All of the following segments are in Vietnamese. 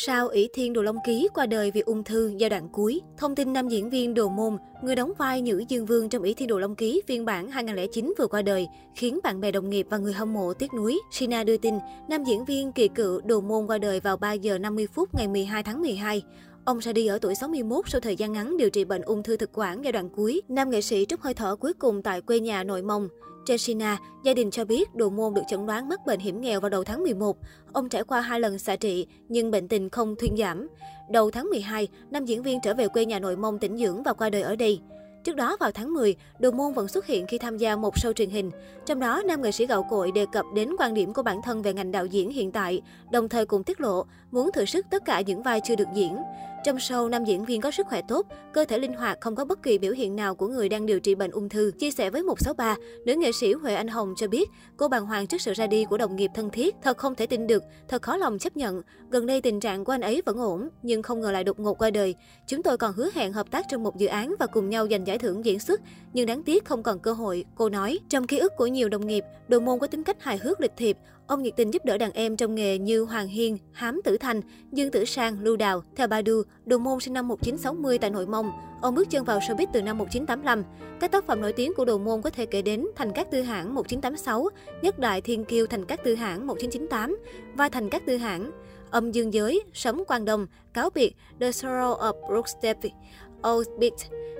Sao ỷ Thiên Đồ Long Ký qua đời vì ung thư giai đoạn cuối. Thông tin nam diễn viên Đồ Môn, người đóng vai Nhữ Dương Vương trong ỷ Thiên Đồ Long Ký phiên bản 2009 vừa qua đời, khiến bạn bè đồng nghiệp và người hâm mộ tiếc nuối. Sina đưa tin, nam diễn viên kỳ cựu Đồ Môn qua đời vào 3 giờ 50 phút ngày 12 tháng 12. Ông ra đi ở tuổi 61 sau thời gian ngắn điều trị bệnh ung thư thực quản giai đoạn cuối. Nam nghệ sĩ trút hơi thở cuối cùng tại quê nhà nội mông. Jessina, gia đình cho biết đồ môn được chẩn đoán mắc bệnh hiểm nghèo vào đầu tháng 11. Ông trải qua hai lần xạ trị, nhưng bệnh tình không thuyên giảm. Đầu tháng 12, nam diễn viên trở về quê nhà nội mông tĩnh dưỡng và qua đời ở đây. Trước đó vào tháng 10, Đồ Môn vẫn xuất hiện khi tham gia một show truyền hình. Trong đó, nam nghệ sĩ gạo cội đề cập đến quan điểm của bản thân về ngành đạo diễn hiện tại, đồng thời cũng tiết lộ muốn thử sức tất cả những vai chưa được diễn. Trong show, nam diễn viên có sức khỏe tốt, cơ thể linh hoạt, không có bất kỳ biểu hiện nào của người đang điều trị bệnh ung thư. Chia sẻ với 163, nữ nghệ sĩ Huệ Anh Hồng cho biết, cô bàng hoàng trước sự ra đi của đồng nghiệp thân thiết, thật không thể tin được, thật khó lòng chấp nhận. Gần đây tình trạng của anh ấy vẫn ổn, nhưng không ngờ lại đột ngột qua đời. Chúng tôi còn hứa hẹn hợp tác trong một dự án và cùng nhau giành giải thưởng diễn xuất, nhưng đáng tiếc không còn cơ hội, cô nói. Trong ký ức của nhiều đồng nghiệp, Đồ Môn có tính cách hài hước lịch thiệp, Ông nhiệt tình giúp đỡ đàn em trong nghề như Hoàng Hiên, Hám Tử Thành, Dương Tử Sang, Lưu Đào. Theo Ba Đu, Đồ Môn sinh năm 1960 tại Nội Mông. Ông bước chân vào showbiz từ năm 1985. Các tác phẩm nổi tiếng của Đồ Môn có thể kể đến Thành Cát Tư Hãng 1986, Nhất Đại Thiên Kiêu Thành Cát Tư Hãng 1998, Vai Thành Cát Tư Hãng, Âm Dương Giới, Sấm Quang Đông, Cáo Biệt, The Sorrow of Brooks Old Beat,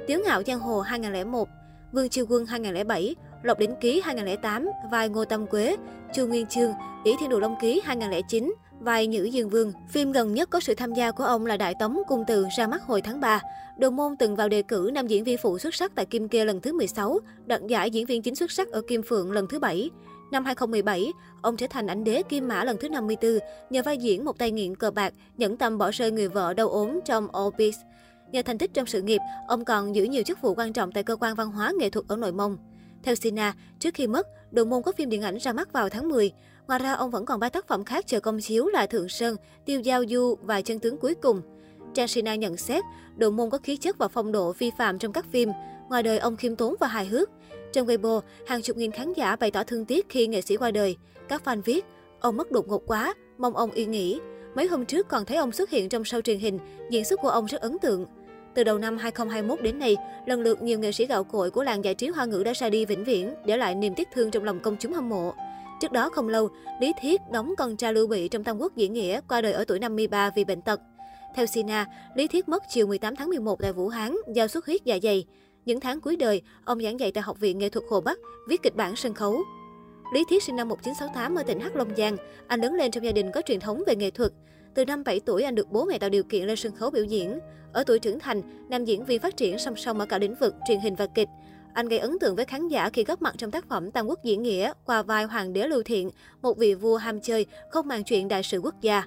Tiếu Ngạo Giang Hồ 2001, Vương Chiêu Quân 2007, Lộc Đỉnh Ký 2008, vai Ngô Tâm Quế, Chu Nguyên Chương, Ý Thiên Đồ Long Ký 2009, vai Nhữ Dương Vương. Phim gần nhất có sự tham gia của ông là Đại Tống Cung Từ ra mắt hồi tháng 3. Đồ Môn từng vào đề cử nam diễn viên phụ xuất sắc tại Kim Kê lần thứ 16, đoạt giải diễn viên chính xuất sắc ở Kim Phượng lần thứ 7. Năm 2017, ông trở thành ảnh đế Kim Mã lần thứ 54 nhờ vai diễn một tay nghiện cờ bạc, nhẫn tâm bỏ rơi người vợ đau ốm trong All Peace. Nhờ thành tích trong sự nghiệp, ông còn giữ nhiều chức vụ quan trọng tại cơ quan văn hóa nghệ thuật ở Nội Mông. Theo Sina, trước khi mất, Đồ Môn có phim điện ảnh ra mắt vào tháng 10. Ngoài ra, ông vẫn còn ba tác phẩm khác chờ công chiếu là Thượng Sơn, Tiêu Giao Du và Chân tướng cuối cùng. Trang Sina nhận xét, Đồ Môn có khí chất và phong độ vi phạm trong các phim. Ngoài đời, ông khiêm tốn và hài hước. Trên Weibo, hàng chục nghìn khán giả bày tỏ thương tiếc khi nghệ sĩ qua đời. Các fan viết, ông mất đột ngột quá, mong ông yên nghỉ. Mấy hôm trước còn thấy ông xuất hiện trong show truyền hình, diễn xuất của ông rất ấn tượng. Từ đầu năm 2021 đến nay, lần lượt nhiều nghệ sĩ gạo cội của làng giải trí hoa ngữ đã ra đi vĩnh viễn, để lại niềm tiếc thương trong lòng công chúng hâm mộ. Trước đó không lâu, Lý Thiết đóng con cha Lưu Bị trong Tam Quốc diễn nghĩa qua đời ở tuổi 53 vì bệnh tật. Theo Sina, Lý Thiết mất chiều 18 tháng 11 tại Vũ Hán do xuất huyết dạ dày. Những tháng cuối đời, ông giảng dạy tại Học viện Nghệ thuật Hồ Bắc, viết kịch bản sân khấu. Lý Thiết sinh năm 1968 ở tỉnh Hắc Long Giang. Anh lớn lên trong gia đình có truyền thống về nghệ thuật. Từ năm 7 tuổi, anh được bố mẹ tạo điều kiện lên sân khấu biểu diễn. Ở tuổi trưởng thành, nam diễn viên phát triển song song ở cả lĩnh vực truyền hình và kịch. Anh gây ấn tượng với khán giả khi góp mặt trong tác phẩm Tam Quốc diễn nghĩa qua vai Hoàng đế Lưu Thiện, một vị vua ham chơi, không màng chuyện đại sự quốc gia.